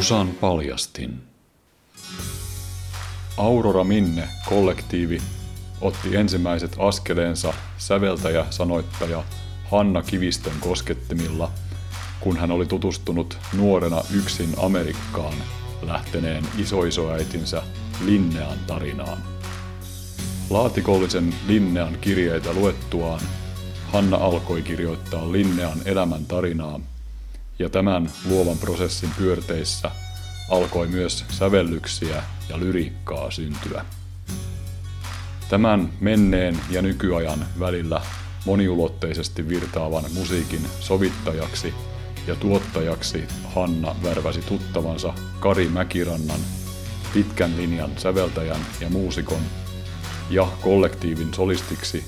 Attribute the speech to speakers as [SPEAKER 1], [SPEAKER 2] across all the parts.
[SPEAKER 1] Musan paljastin. Aurora Minne kollektiivi otti ensimmäiset askeleensa säveltäjä-sanoittaja Hanna Kivistön koskettimilla, kun hän oli tutustunut nuorena yksin Amerikkaan lähteneen isoisoäitinsä Linnean tarinaan. Laatikollisen Linnean kirjeitä luettuaan Hanna alkoi kirjoittaa Linnean elämän tarinaa, ja tämän luovan prosessin pyörteissä alkoi myös sävellyksiä ja lyriikkaa syntyä. Tämän menneen ja nykyajan välillä moniulotteisesti virtaavan musiikin sovittajaksi ja tuottajaksi Hanna värväsi tuttavansa Kari Mäkirannan, pitkän linjan säveltäjän ja muusikon, ja kollektiivin solistiksi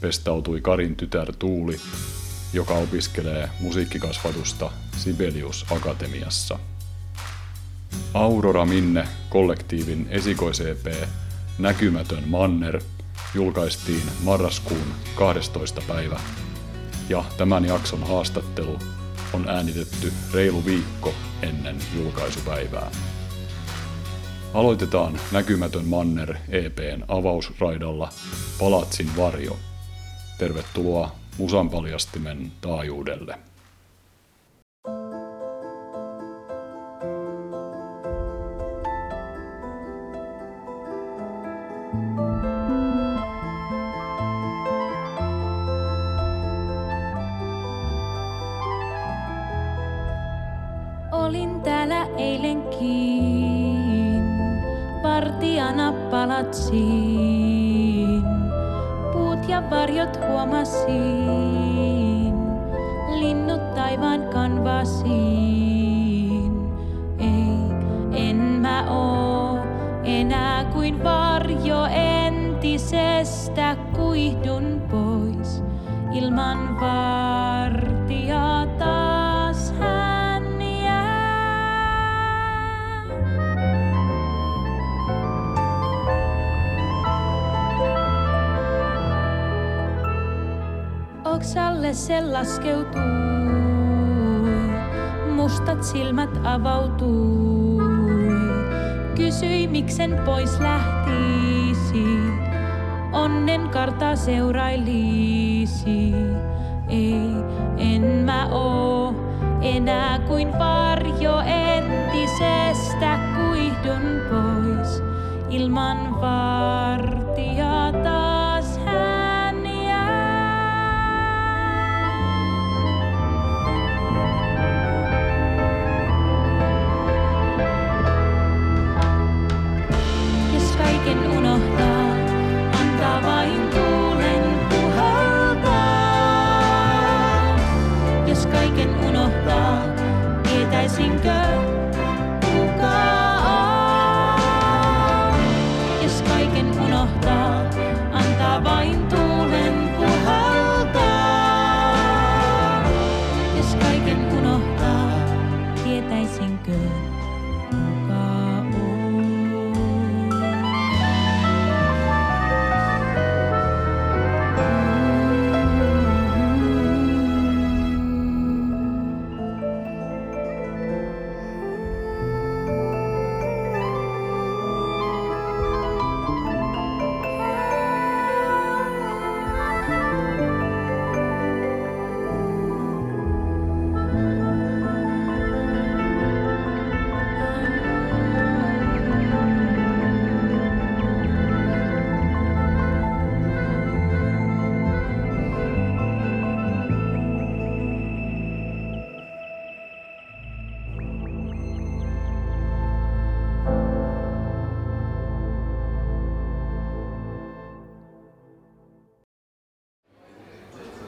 [SPEAKER 1] pestautui Karin tytär Tuuli, joka opiskelee musiikkikasvatusta Sibelius Akatemiassa. Aurora Minne kollektiivin esikois-EP Näkymätön Manner julkaistiin marraskuun 12. päivä ja tämän jakson haastattelu on äänitetty reilu viikko ennen julkaisupäivää. Aloitetaan Näkymätön Manner EPn avausraidalla Palatsin varjo. Tervetuloa Musan paljastimen taajuudelle.
[SPEAKER 2] Olin täällä eilenkin, vartijana palatsiin. Ja varjot huomasin, linnut taivaan kanvasiin. Ei, en mä oo enää kuin varjo entisestä, kuihdun Oksalle se laskeutui, mustat silmät avautui. Kysyi miksen pois lähtisi, onnen kartaa seurailisi. Ei, en mä oo enää kuin varjo entisestä, kuihdun pois ilman vartijaa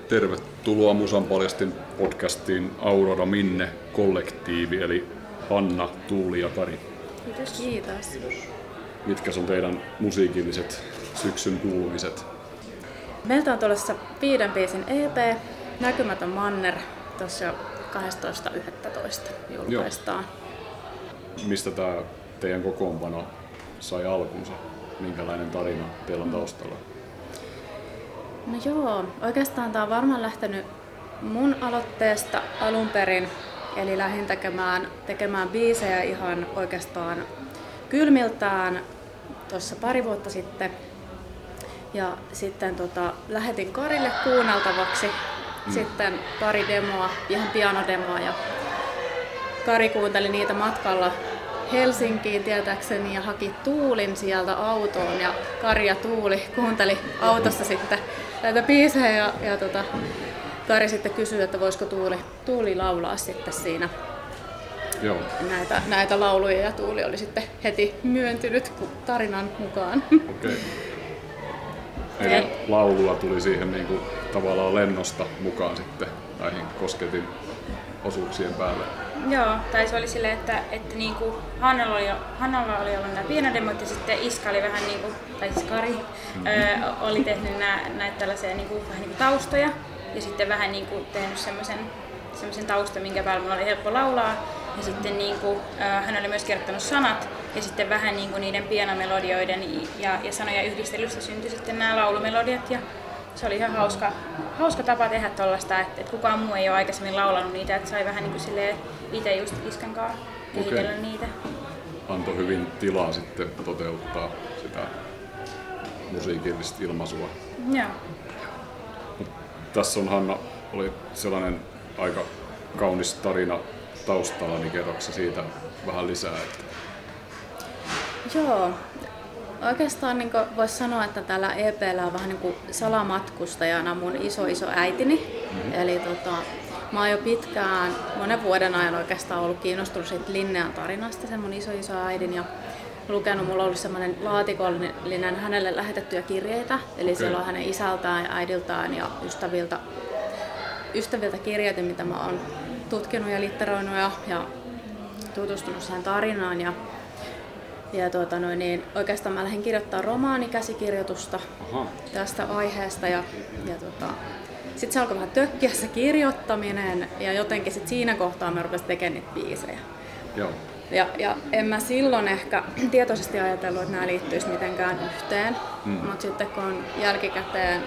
[SPEAKER 1] Tervetuloa Musan paljastin podcastiin Aurora Minne kollektiivi, eli Hanna, Tuuli ja Kari.
[SPEAKER 3] Kiitos. Kiitos.
[SPEAKER 1] Mitkä on teidän musiikilliset syksyn kuulumiset?
[SPEAKER 3] Meiltä on tulossa viiden biisin EP, Näkymätön Manner, tuossa 12.11. julkaistaan.
[SPEAKER 1] Mistä tämä teidän kokoonpano sai alkunsa? Minkälainen tarina teillä on taustalla?
[SPEAKER 3] No joo, oikeastaan tämä on varmaan lähtenyt mun aloitteesta alun perin eli lähdin tekemään, tekemään biisejä ihan oikeastaan kylmiltään tuossa pari vuotta sitten. Ja sitten tota, lähetin Karille kuunneltavaksi mm. sitten pari demoa, ihan pianodemoa ja Kari kuunteli niitä matkalla Helsinkiin tietääkseni ja haki Tuulin sieltä autoon ja Kari ja Tuuli kuunteli autossa sitten näitä biisejä ja, ja tota, Kari sitten kysyi, että voisiko Tuuli, Tuuli laulaa sitten siinä
[SPEAKER 1] Joo.
[SPEAKER 3] Näitä, näitä lauluja ja Tuuli oli sitten heti myöntynyt tarinan mukaan.
[SPEAKER 1] Okei. Okay. Eli laulua tuli siihen niin kuin, tavallaan lennosta mukaan sitten näihin kosketin osuuksien päälle.
[SPEAKER 4] Joo, tai se oli silleen, että, että niin kuin Hannalla, oli, Hannalla oli ollut nämä pienodemot ja sitten Iska oli vähän niin kuin, tai siis Kari, mm-hmm. ö, oli tehnyt nää, näitä tällaisia niin kuin, vähän niin kuin taustoja ja sitten vähän niin kuin tehnyt semmoisen semmoisen taustan, minkä päällä mulla oli helppo laulaa. Ja sitten niin kuin, äh, hän oli myös kirjoittanut sanat ja sitten vähän niin kuin niiden pianomelodioiden ja, ja sanojen yhdistelystä syntyi sitten nämä laulumelodiat. Ja se oli ihan hauska, hauska tapa tehdä tuollaista, että, että kukaan muu ei ole aikaisemmin laulanut niitä, että sai vähän niin kuin itse just Iskan kanssa kehitellä okay. niitä.
[SPEAKER 1] Antoi hyvin tilaa sitten toteuttaa sitä musiikillista ilmaisua.
[SPEAKER 4] Joo.
[SPEAKER 1] Mut tässä on Hanna, oli sellainen aika kaunis tarina taustalla, niin kerroksä siitä vähän lisää? Että...
[SPEAKER 3] Joo, oikeastaan niin voisi sanoa, että tällä EPllä on vähän niin kuin salamatkustajana mun iso iso äitini. Mm-hmm. Eli tota, mä oon jo pitkään, monen vuoden ajan oikeastaan ollut kiinnostunut siitä Linnean tarinasta, sen mun iso iso äidin. Ja lukenut, mulla on ollut semmoinen laatikollinen hänelle lähetettyjä kirjeitä, eli okay. siellä on hänen isältään ja äidiltään ja ystäviltä ystäviltä kirjoitin, mitä mä oon tutkinut ja litteroinut ja, ja tutustunut siihen tarinaan. Ja, ja tuota noin, niin oikeastaan mä lähdin kirjoittaa romaanikäsikirjoitusta Aha. tästä aiheesta. Ja, ja tota, sitten se alkoi vähän tökkiä se kirjoittaminen ja jotenkin sit siinä kohtaa mä rupesin tekemään niitä biisejä.
[SPEAKER 1] Joo.
[SPEAKER 3] Ja, ja en mä silloin ehkä tietoisesti ajatellut, että nämä liittyisi mitenkään yhteen, mm. mutta sitten kun on jälkikäteen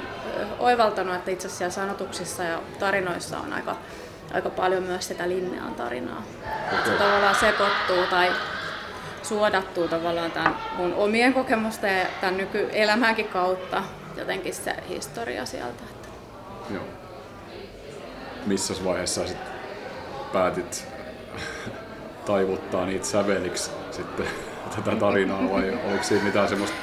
[SPEAKER 3] oivaltanut, että itse asiassa sanotuksissa ja tarinoissa on aika, aika paljon myös sitä linnean tarinaa. Okay. Se tavallaan sekoittuu tai suodattuu tavallaan tämän mun omien kokemusten ja tämän nykyelämänkin kautta jotenkin se historia sieltä.
[SPEAKER 1] Joo. Missä vaiheessa sit päätit taivuttaa niitä säveliksi sitten tätä tarinaa vai oliko siinä mitään semmoista,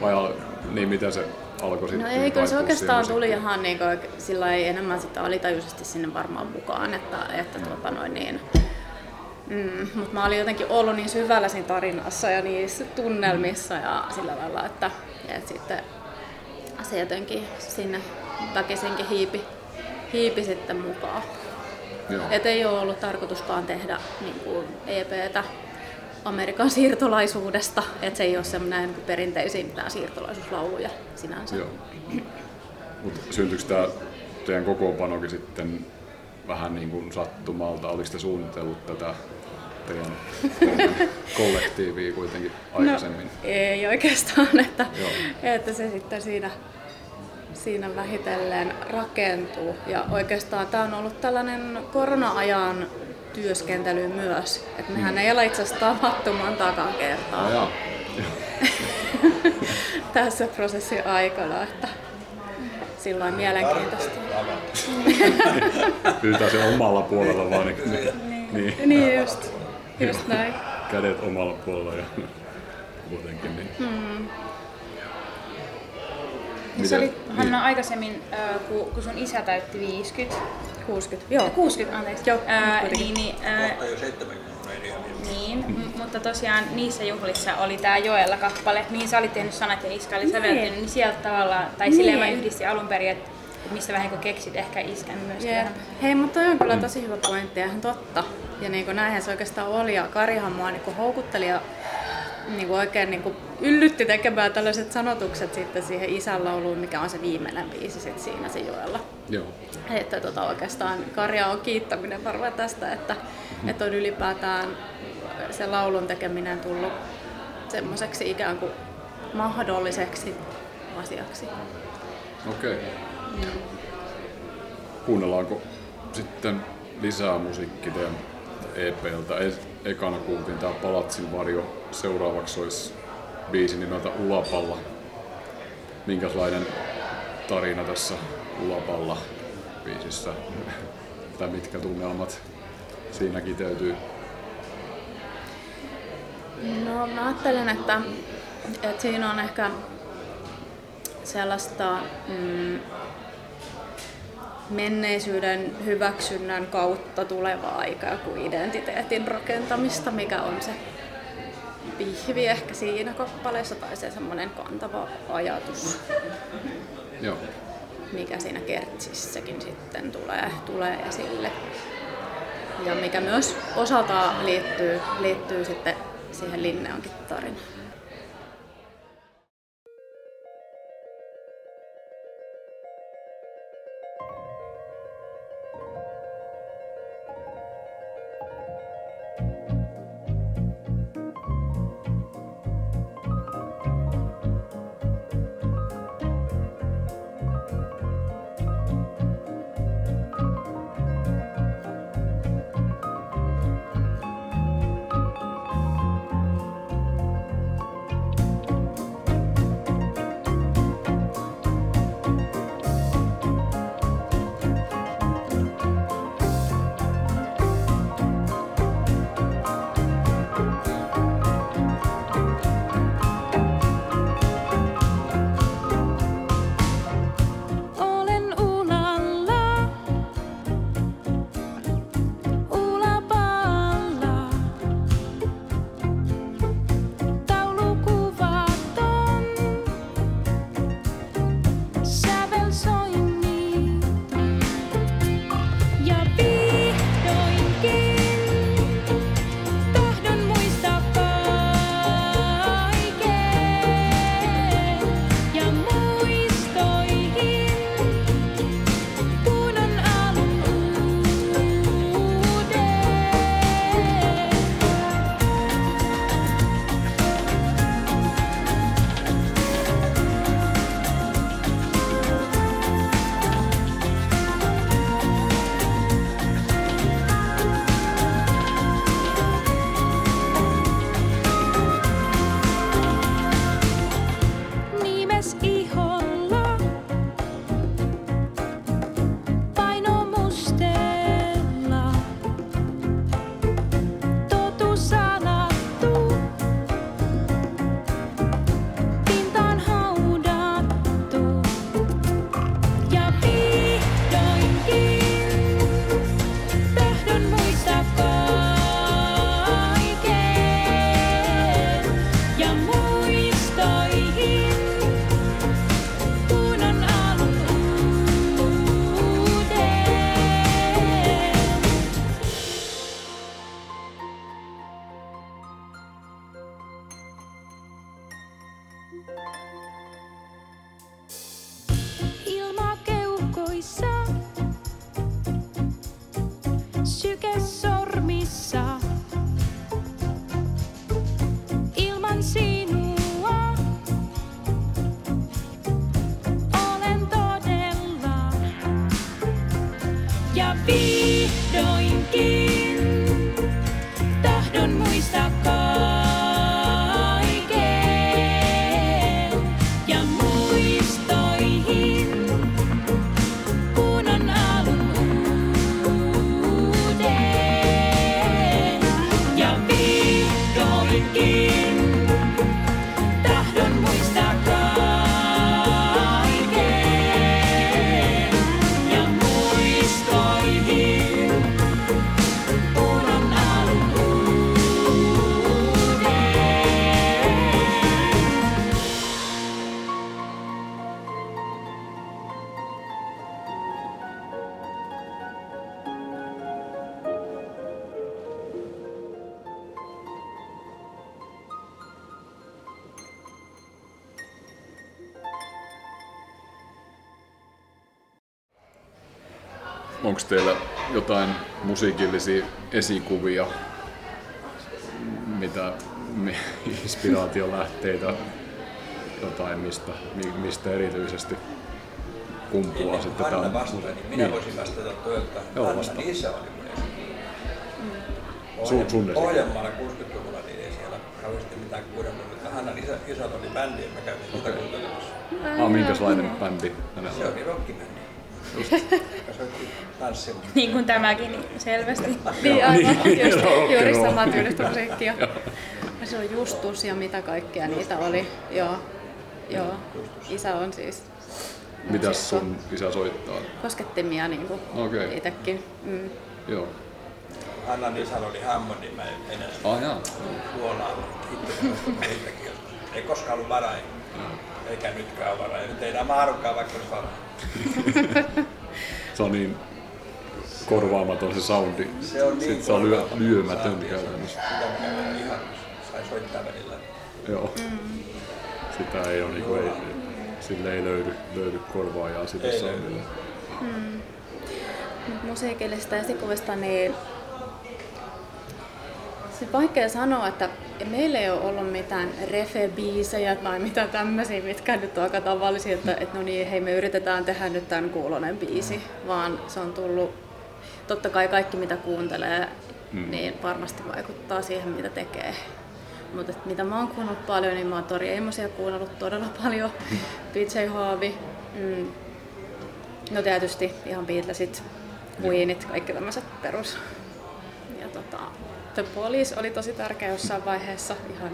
[SPEAKER 1] vai niin mitä se alkoi sitten?
[SPEAKER 3] No eikö se oikeastaan tuli sitten? ihan niin kuin, sillä ei enemmän sitä alitajuisesti sinne varmaan mukaan, että, että tuota noin niin, Mm, mutta mä olin jotenkin ollut niin syvällä siinä tarinassa ja niissä tunnelmissa ja sillä lailla, että, että sitten se jotenkin sinne väkisinkin hiipi, hiipi sitten mukaan. Et ei ole ollut tarkoituskaan tehdä niin kuin EPtä Amerikan siirtolaisuudesta, että se ei ole semmoinen niin perinteisin mitään siirtolaisuuslauluja sinänsä.
[SPEAKER 1] Joo. Mutta syntyykö tämä teidän kokoonpanokin sitten vähän niin kuin sattumalta? Oliko te suunnitellut tätä teidän kollektiivia kuitenkin aikaisemmin? No,
[SPEAKER 3] ei oikeastaan, että, että se sitten siinä siinä vähitellen rakentuu. Ja oikeastaan tämä on ollut tällainen korona-ajan työskentely myös. Et mehän mm. ei ole itse asiassa tavattu montakaan kertaa
[SPEAKER 1] no,
[SPEAKER 3] tässä prosessin aikana. Että silloin mielenkiintoista.
[SPEAKER 1] Pyytää se omalla puolella vaan. Niin,
[SPEAKER 3] niin, niin. niin just, just näin.
[SPEAKER 1] Kädet omalla puolella ja muutenkin. Niin. Hmm.
[SPEAKER 4] Miten? Se oli Hanna niin. aikaisemmin, äh, kun, kun sun isä täytti 50.
[SPEAKER 3] 60, joo.
[SPEAKER 4] 60, anteeksi. Joo, äh, niin, niin, äh, niin, mm. mutta tosiaan niissä juhlissa oli tämä Joella kappale, mihin sä olit tehnyt sanat ja Iska oli niin. säveltynyt, niin sieltä tavallaan, tai niin. silleen mä yhdistin alun perin, että missä vähän keksit ehkä iskän myös.
[SPEAKER 3] Yeah. Hei, mutta toi on kyllä tosi hyvä pointti ja ihan totta. Ja niin kuin näinhän se oikeastaan oli ja Karihan mua niin houkutteli ja niin kuin oikein niin kuin yllytti tekemään tällaiset sanotukset sitten siihen isän lauluun, mikä on se viimeinen biisi sitten siinä se joella.
[SPEAKER 1] Joo.
[SPEAKER 3] Että tota, oikeastaan Karja on kiittäminen varmaan tästä, että, mm-hmm. että on ylipäätään se laulun tekeminen tullut semmoiseksi ikään kuin mahdolliseksi asiaksi.
[SPEAKER 1] Okei. Okay. Kuunnellaanko sitten lisää musiikkia teidän EPltä. E- ekana kuultiin tää Palatsin varjo, seuraavaksi olisi biisi nimeltä Ulapalla. Minkälainen tarina tässä Ulapalla biisissä, tai mitkä tunnelmat siinä kiteytyy?
[SPEAKER 2] No mä ajattelen, että, että siinä on ehkä sellaista mm, menneisyyden hyväksynnän kautta tulevaa aikaa kuin identiteetin rakentamista, mikä on se pihvi ehkä siinä kappaleessa tai se semmoinen kantava ajatus,
[SPEAKER 1] Joo.
[SPEAKER 2] mikä siinä kertsissäkin sitten tulee, tulee esille. Ja mikä myös osaltaan liittyy, liittyy sitten siihen Linneankin tarinaan.
[SPEAKER 1] Musiikillisia esikuvia, mitä mi- inspiraatiolähteitä, jotain mistä, mi- mistä erityisesti kumpuaa sitten
[SPEAKER 5] Anna
[SPEAKER 1] tämä
[SPEAKER 5] vastaa, niin minä voisin vastata tuota,
[SPEAKER 1] Joo,
[SPEAKER 5] Annan
[SPEAKER 1] vastaa.
[SPEAKER 5] isä oli mun esikuva.
[SPEAKER 1] Sun, sun
[SPEAKER 5] Pohjanmaalla 60-luvulla, niin ei siellä kauheasti mitään kuunnellut, mutta Hannan isä, isällä oli bändi ja mä kävin sitä
[SPEAKER 1] Okei.
[SPEAKER 5] kuuntelemassa.
[SPEAKER 1] Ah, minkälainen bändi hänellä
[SPEAKER 5] Se oli rockibändi.
[SPEAKER 4] Niin kuin tämäkin, niin selvästi.
[SPEAKER 3] Niin, aivan.
[SPEAKER 1] Niin,
[SPEAKER 3] Just,
[SPEAKER 1] joo,
[SPEAKER 3] juuri
[SPEAKER 1] joo.
[SPEAKER 3] samaa tyylistä musiikkia. Ja se on Justus ja mitä kaikkea niitä oli. Joo, joo. Isä on siis
[SPEAKER 1] Mitäs sun isä soittaa?
[SPEAKER 3] koskettimia niin kuin
[SPEAKER 1] Okei.
[SPEAKER 3] itsekin. Mm.
[SPEAKER 1] Joo.
[SPEAKER 5] Hannan isällä oli Hammondi, mä en enää
[SPEAKER 1] Ah jaa.
[SPEAKER 5] Puolaan itsekin. Ei koskaan ollut varaa. Eikä nytkään ole varaa. Ja nyt ei enää mahdukaan, vaikka olisi varaa.
[SPEAKER 1] Se on niin korvaamaton se soundi.
[SPEAKER 5] Se on niin
[SPEAKER 1] Sitten se on lyö, lyömätön käytännössä.
[SPEAKER 5] Sitä sai soittaa välillä.
[SPEAKER 1] Joo. Sitä ei ole niinku, ei, sille ei löydy, löydy korvaajaa sille
[SPEAKER 5] Ei
[SPEAKER 1] soundille.
[SPEAKER 3] Mut musiikillisista esikuvista, niin se vaikea sanoa, että meillä ei ole ollut mitään refe-biisejä tai mitä tämmöisiä, mitkä nyt on aika tavallisia, että, että no niin, hei me yritetään tehdä nyt tämän kuulonen biisi, vaan se on tullut, totta kai kaikki mitä kuuntelee, mm. niin varmasti vaikuttaa siihen mitä tekee. Mutta mitä mä oon kuunnellut paljon, niin mä oon Tori Eimosia kuunnellut todella paljon, PJ Haavi, mm, No tietysti ihan Beatlesit, Queenit, kaikki tämmöiset perus. Ja tota, The Police oli tosi tärkeä jossain vaiheessa, ihan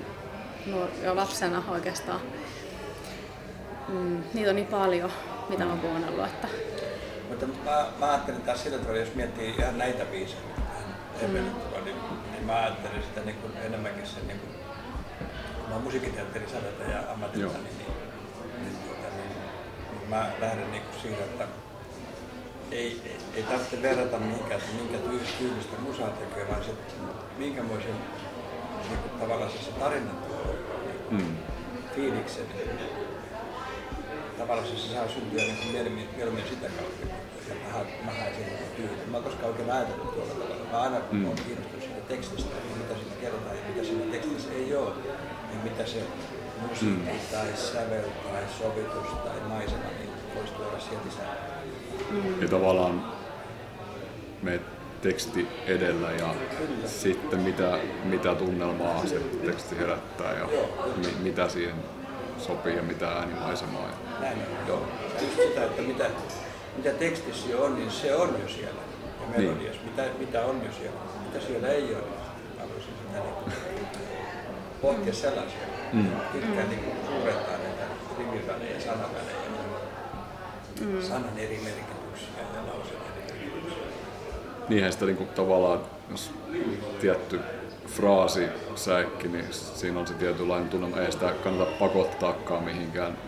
[SPEAKER 3] nuor- jo lapsena oikeastaan. Mm, niitä on niin paljon, mitä mä oon kuunnellut, että
[SPEAKER 5] Mutta mä, mä ajattelin taas sillä tavalla, jos miettii ihan näitä biisejä, mm. niin, niin mä ajattelin sitä niin kuin enemmänkin sen, niin kuin, kun mä oon musiikkiteatterin säveltäjä ammatilta,
[SPEAKER 1] Joo.
[SPEAKER 5] niin, niin, niin, tuota, niin, niin mä lähden niin kuin siihen, että ei, ei, ei tarvitse verrata mihinkään, että minkä tyy- tyylistä musaa tekee, vaan se, minkämoisen niin kuin, tavallaan se, se tarina tuo niin,
[SPEAKER 1] Mm.
[SPEAKER 5] fiiliksen. Tavallaan se saa syntyä niin kuin mieluummin, mieluummin sitä kautta, että mä, mä haen sen tyylin. Mä koskaan oikein ajatellut tuolla tavalla. Mä aina mm. olen kiinnostunut siitä tekstistä, mitä siinä kerrotaan ja mitä siinä tekstissä ei ole. Ja mitä se musiikki mm. tai sävel tai sovitus tai maisema niin voisi tuoda sieltä lisää.
[SPEAKER 1] Ja tavallaan me teksti edellä ja sitten mitä, mitä tunnelmaa se teksti herättää ja mi, mitä siihen sopii ja mitä äänimaisemaa.
[SPEAKER 5] Näin joo. Just sitä, että mitä, mitä tekstissä jo on, niin se on jo siellä. Ja melodiassa, mitä, mitä on jo siellä. Mitä siellä ei ole, niin haluaisin sitä niin pohtia sellaisia. Mm. Pitkään niin suurentaa näitä rimivälejä, sanavälejä, mm. sanan eri merkityksiä ja merkityksiä.
[SPEAKER 1] Niinhän sitä niinku tavallaan, jos tietty fraasi säikki, niin siinä on se tietynlainen tunnelma. Ei sitä kannata pakottaakaan mihinkään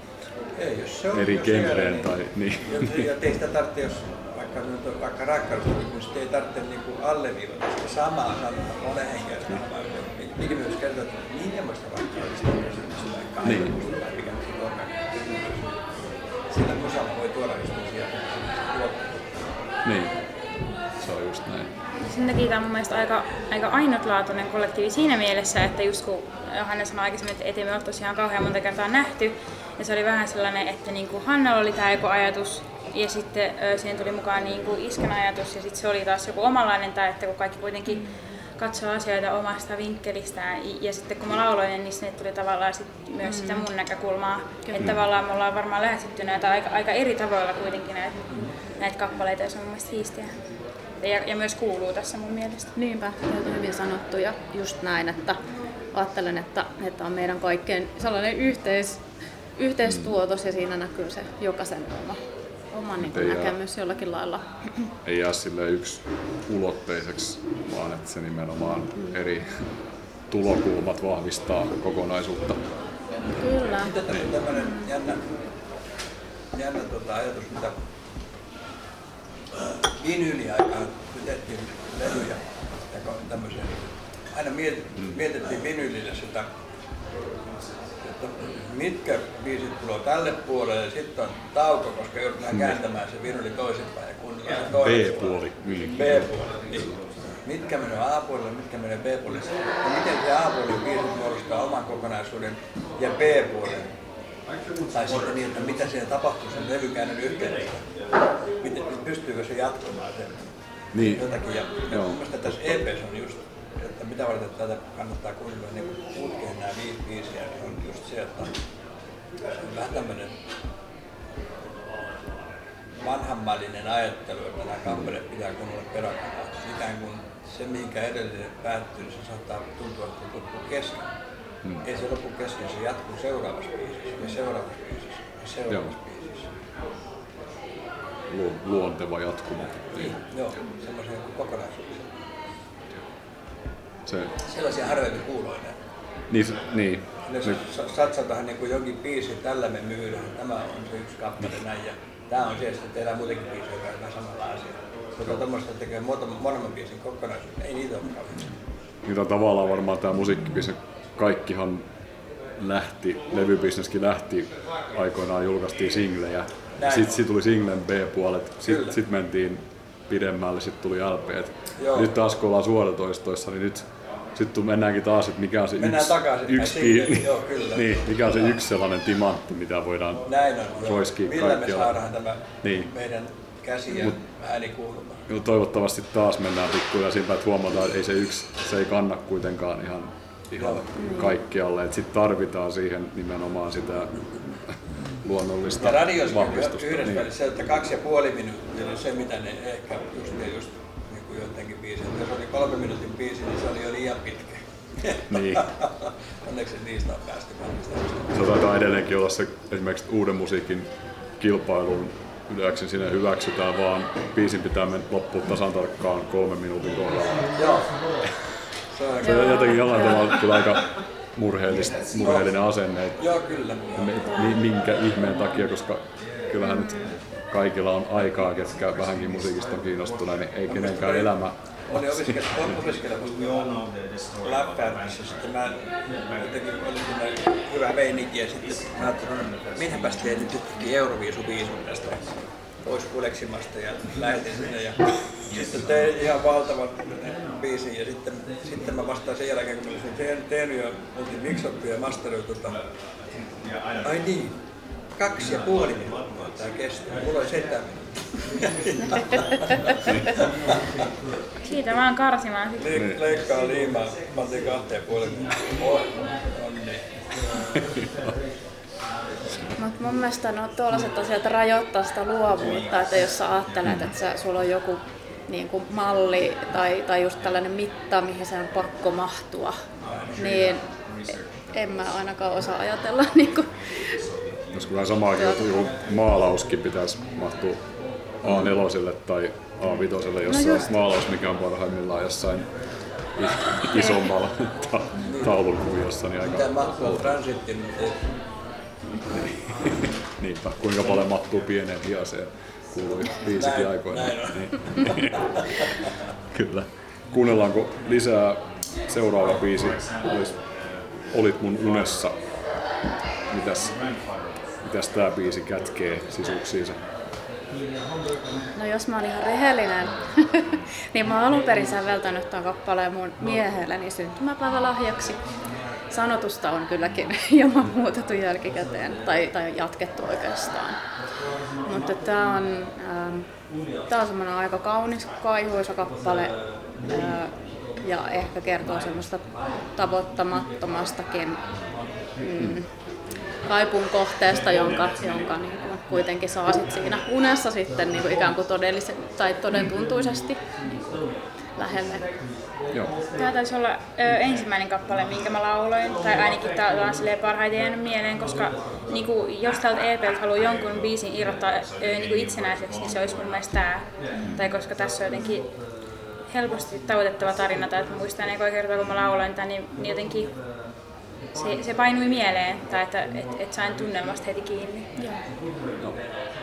[SPEAKER 5] Ei, jos se on
[SPEAKER 1] eri genreen tai niin.
[SPEAKER 5] Ja, ja ei sitä tarvitse, jos vaikka, nyt vaikka rakkaudesta, niin sitä ei tarvitse niin kuin alleviivata sitä samaa sanaa monen henkilön sanaa. Mikä myös kertoo, että minkälaista rakkaudesta on kysymys vaikka
[SPEAKER 1] Niin.
[SPEAKER 5] aikuisuus tai mikä siinä on. Sillä musalla voi tuoda just tuotteita.
[SPEAKER 1] niin. Se on just näin.
[SPEAKER 4] Sen takia tämä on mun mielestä aika, aika ainutlaatuinen kollektiivi siinä mielessä, että just kun Hanna sanoi aikaisemmin, että et ei me ole tosiaan kauhean monta kertaa nähty, ja se oli vähän sellainen, että niin kuin Hannalla oli tämä joku ajatus, ja sitten ö, siihen tuli mukaan niin kuin iskän ajatus, ja sitten se oli taas joku omanlainen, tai että kun kaikki kuitenkin katsoo asioita omasta vinkkelistään, ja, sitten kun mä lauloin, niin sinne tuli tavallaan sit myös sitä mun näkökulmaa, että tavallaan me ollaan varmaan lähestytty näitä aika, aika eri tavoilla kuitenkin näitä, näitä kappaleita, ja se on mun mielestä siistiä. Ja, ja myös kuuluu tässä mun mielestä.
[SPEAKER 3] Niinpä, se on hyvin sanottu ja just näin, että ajattelen, että, että on meidän kaikkien sellainen yhteis, yhteistuotos ja siinä näkyy se jokaisen oma, oma niin kuin
[SPEAKER 1] Ei jää.
[SPEAKER 3] näkemys jollakin lailla.
[SPEAKER 1] Ei jää sille yksi ulotteiseksi, vaan että se nimenomaan eri tulokulmat vahvistaa kokonaisuutta.
[SPEAKER 3] Kyllä.
[SPEAKER 5] Tämmöinen jännä, jännä tota ajatus, mitä vinyyliaikaan kun tehtiin levyjä ja tämmöisiä. Aina miet, mietittiin vinyylille sitä, että mitkä biisit tulee tälle puolelle ja sitten on tauko, koska joudutaan kääntämään se vinyyli toisinpäin ja kuunnellaan se toisesta.
[SPEAKER 1] B-puoli, niin.
[SPEAKER 5] B-puoli, niin. Mitkä menee A-puolelle, mitkä menee B-puolelle. Ja miten se A-puolen biisit muodostaa oman kokonaisuuden ja B-puolen. Tai sitten niin, että mitä siellä tapahtuu sen levykäännön yhteydessä. Miten, pystyykö se jatkumaan sen
[SPEAKER 1] Niin.
[SPEAKER 5] jotakin. Ja, ja
[SPEAKER 1] Joo.
[SPEAKER 5] mun mielestä tässä EPssä on just että mitä varten tätä kannattaa kuunnella niin putkeen nämä viisi biisiä, niin on just se, että se on vähän tämmöinen vanhanmallinen ajattelu, että nämä kappaleet pitää kuunnella peräkanaa. Ikään kuin se, minkä edellinen päättyy, niin se saattaa tuntua, että loppuu kesken. Hmm. Ei se loppu kesken, se jatkuu seuraavassa biisissä ja seuraavassa biisissä ja seuraavassa biisissä.
[SPEAKER 1] Lu- luonteva jatkuma.
[SPEAKER 5] Niin, joo, semmoisia kokonaisuuksia.
[SPEAKER 1] Se,
[SPEAKER 5] Sellaisia harvoja kuuloja.
[SPEAKER 1] niin, se- niin, nyt,
[SPEAKER 5] sa- satsataan niin kuin jonkin biisi, tällä me myydään, tämä on se yksi kappale näin ja tämä on se, ja sitten tehdään muutenkin biisi, joka on vähän samalla asia. Mutta tuommoista tekee muutaman, biisin kokonaisuuden, ei niitä ole kauheasti.
[SPEAKER 1] niitä on tavallaan varmaan tämä musiikkibisnes, kaikkihan lähti, levybisneskin lähti aikoinaan julkaistiin singlejä. Sitten sit tuli singlen B-puolet, sitten sit mentiin pidemmälle, sitten tuli LP. Nyt taas kun ollaan suoratoistoissa, niin nyt sitten mennäänkin taas, että mikä on se
[SPEAKER 5] Mennään
[SPEAKER 1] yksi,
[SPEAKER 5] takaisin joo, kyllä.
[SPEAKER 1] niin, mikä on se yksi sellainen timantti, mitä voidaan
[SPEAKER 5] Näin on. joo.
[SPEAKER 1] roiskii
[SPEAKER 5] Millä me
[SPEAKER 1] kaikkialla.
[SPEAKER 5] saadaan tämä
[SPEAKER 1] Niin.
[SPEAKER 5] meidän käsi ja
[SPEAKER 1] Mut-
[SPEAKER 5] ääni kuulumaan?
[SPEAKER 1] Toivottavasti taas mennään pikkuja siinä, että huomataan, että ei se yksi, se ei kanna kuitenkaan ihan, ihan kaikkialle. Sitten tarvitaan siihen nimenomaan sitä luonnollista
[SPEAKER 5] Ja radiossa
[SPEAKER 1] vahvistusta.
[SPEAKER 5] yhdessä
[SPEAKER 1] Niin.
[SPEAKER 5] se, että kaksi ja puoli minuuttia oli se, mitä ne ehkä just, just niin kuin jotenkin biisit. Jos oli kolme minuutin biisi, niin se oli jo liian pitkä.
[SPEAKER 1] Niin.
[SPEAKER 5] Onneksi niistä on päästy.
[SPEAKER 1] Se taitaa edelleenkin olla se esimerkiksi uuden musiikin kilpailun yleensä sinne hyväksytään, vaan biisin pitää mennä loppuun tasan tarkkaan kolmen minuutin kohdalla.
[SPEAKER 5] Joo. Se on
[SPEAKER 1] jotenkin jollain tavalla kyllä aika murheellista, murheellinen asenne, että
[SPEAKER 5] Joo, kyllä.
[SPEAKER 1] minkä ihmeen takia, koska kyllähän nyt kaikilla on aikaa, ketkä vähänkin musiikista on kiinnostuneet, niin ei kenenkään elämä
[SPEAKER 5] Olin opiskelemassa Lappeenrannassa, sitten mä jotenkin oli siinä hyvä meininki ja sitten mä ajattelin, että minäpäs tein nyt yhtäkkiä Euroviisubiisun tästä pois kuleksimasta ja lähetin sinne ja sitten tein ihan valtavan biisin ja sitten, sitten mä vastaan sen jälkeen, kun mä olisin tehnyt, tehnyt ja oltiin miksattu ja masteroitu tota, ai niin, kaksi ja puoli minuuttia tämä kestää. Mulla oli seitsemän
[SPEAKER 4] Siitä vaan karsimaan sitten.
[SPEAKER 5] Le- leikkaa liimaa, mä otin kahteen puoleen. Onni.
[SPEAKER 3] Mutta mun mielestä no, tuollaiset asiat rajoittaa sitä luovuutta, että jos sä ajattelet, että sä, sulla on joku niin kuin malli tai, tai just tällainen mitta, mihin se on pakko mahtua, niin en mä ainakaan osaa ajatella. Niin kuin,
[SPEAKER 1] Jos kyllä samaakin, että joku maalauskin pitäisi mahtua A4 tai A5 jossain
[SPEAKER 3] just.
[SPEAKER 1] maalaus, mikä on parhaimmillaan jossain isommalla ta- taulukuviossa, niin aika
[SPEAKER 5] Mitä mahtuu ei-
[SPEAKER 1] niinpä, kuinka paljon mahtuu pieneen hiaseen, kuului viisikin
[SPEAKER 5] Näin-
[SPEAKER 1] aikoina.
[SPEAKER 5] näin on.
[SPEAKER 1] Niin. Kyllä. Kuunnellaanko lisää seuraava biisi, olis, Olit mun unessa. Mitäs, mitäs tää biisi kätkee sisuksiinsa?
[SPEAKER 3] no jos mä oon ihan rehellinen, niin mä oon alun perin säveltänyt ton kappaleen mun miehelleni syntymäpäivälahjaksi. Sanotusta on kylläkin hieman muutettu jälkikäteen, tai, tai jatkettu oikeastaan. Mutta tää on, tää on semmonen aika kaunis, kaihuisa kappale, äh, ja ehkä kertoo semmoista tavoittamattomastakin mm, kaipuun kohteesta, jonka, jonka niin kuin kuitenkin saa sit siinä unessa sitten niin kuin ikään kuin todellisen, tai todentuntuisesti niin kuin lähelle.
[SPEAKER 1] Joo.
[SPEAKER 4] Tämä taisi olla ö, ensimmäinen kappale, minkä mä lauloin, tai ainakin tämä on silleen parhaiten jäänyt mieleen, koska niin kuin, jos tältä EPltä haluaa jonkun biisin irrottaa ö, niin kuin itsenäiseksi, niin se olisi mun mielestä tämä. Tai koska tässä on jotenkin helposti tavoitettava tarina, tai että mä muistan ekoa kertaa, kun mä lauloin tämän, niin, niin jotenkin se, se painui mieleen, tai että et, et sain tunnelmasta heti kiinni.
[SPEAKER 1] Joo.
[SPEAKER 2] Olit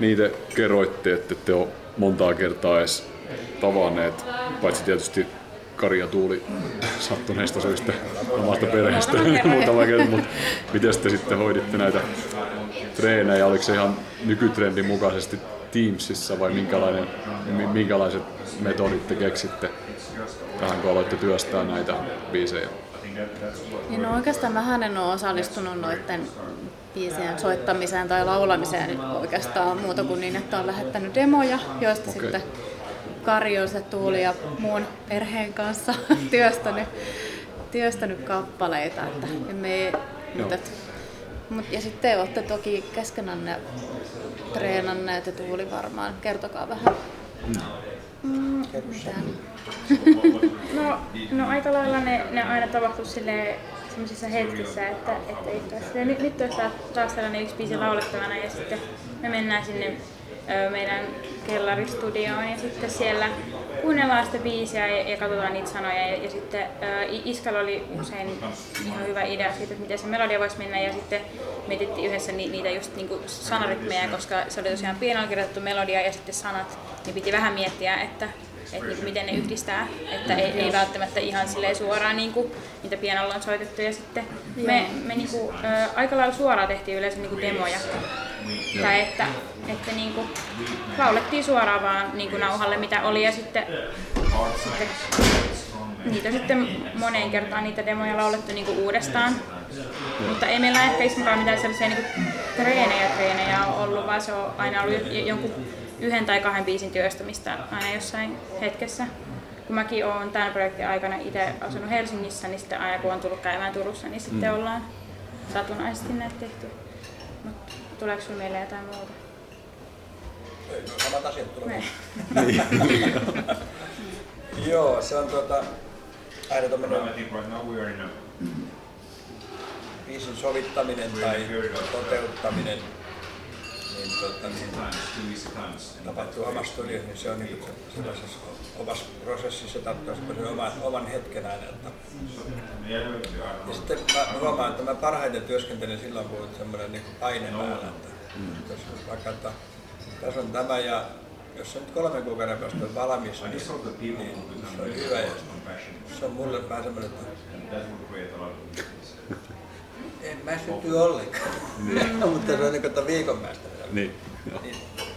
[SPEAKER 1] Niin te kerroitte, että te ole montaa kertaa edes tavanneet, paitsi tietysti Kari ja Tuuli sattuneista syistä omasta perheestä muutama kerta, mutta miten te sitten hoiditte näitä treenejä? Oliko se ihan nykytrendin mukaisesti Teamsissa vai minkälainen, mi- minkälaiset metodit te keksitte tähän, kun aloitte työstää näitä biisejä?
[SPEAKER 3] Niin no oikeastaan vähän en ole osallistunut noiden biisien soittamiseen tai laulamiseen oikeastaan muuta kuin niin, että on lähettänyt demoja, joista
[SPEAKER 1] Okei.
[SPEAKER 3] sitten Kari on se Tuuli ja muun perheen kanssa työstänyt, työstänyt kappaleita. Että emme, mutta, et, mut, ja sitten olette toki keskenänne treenanneet ja Tuuli varmaan. Kertokaa vähän. Mm, mitään.
[SPEAKER 4] No, no aika lailla ne, ne aina tapahtuu silleen semmoisissa hetkissä, että, että itse asiassa nyt, nyt olisi taas- tällainen yksi biisi laulettavana ja sitten me mennään sinne ö, meidän kellaristudioon ja sitten siellä kuunnellaan sitä biisiä ja, ja katsotaan niitä sanoja. Ja, ja sitten ö, Iskalla oli usein ihan hyvä idea siitä, että miten se melodia voisi mennä. Ja sitten mietittiin yhdessä ni, niitä just niinku sanarytmejä, koska se oli tosiaan pienolla kirjoitettu melodia ja sitten sanat, niin piti vähän miettiä, että että niinku miten ne yhdistää, että ei, ei välttämättä ihan silleen suoraan niinku, niitä pianolla on soitettu ja sitten me, me niinku, ä, aika lailla suoraan tehtiin yleensä niinku demoja Tai että, että niin kuin laulettiin suoraan vaan niin kuin nauhalle mitä oli ja sitten, sitten niitä sitten moneen kertaan niitä demoja laulettu niin kuin uudestaan. Mutta ei meillä ehkä mitään sellaisia niin kuin treenejä treenejä ollut, vaan se on aina ollut jo- jonkun yhden tai kahden biisin työstämistä aina jossain hetkessä. Kun mäkin olen tämän projektin aikana itse asunut Helsingissä, niin sitten aina kun on tullut käymään Turussa, niin sitten ollaan satunnaisesti näitä tehty. Mutta tuleeko sinulla mieleen jotain muuta?
[SPEAKER 5] Ei, no samat asiat tulee. Joo, se on tuota, aina
[SPEAKER 6] a
[SPEAKER 5] biisin sovittaminen tai toteuttaminen, niin, tuota, niin tapahtuu omassa studiossa, niin se on niin kuin sellaisessa omassa prosessissa, se tarkoittaa semmoisen oman, oman hetken aina. Että. Ja sitten mä huomaan, että mä parhaiten työskentelen silloin, kun on semmoinen niin paine päällä. Että, jos vaikka, että tässä on tämä ja jos se nyt kolmen kuukauden päästä on valmis, niin, niin se on hyvä. Ja se on mulle vähän semmoinen, että en mä syty ollenkaan. Mutta se on niin kuin viikon päästä.
[SPEAKER 1] Niin.
[SPEAKER 5] Niin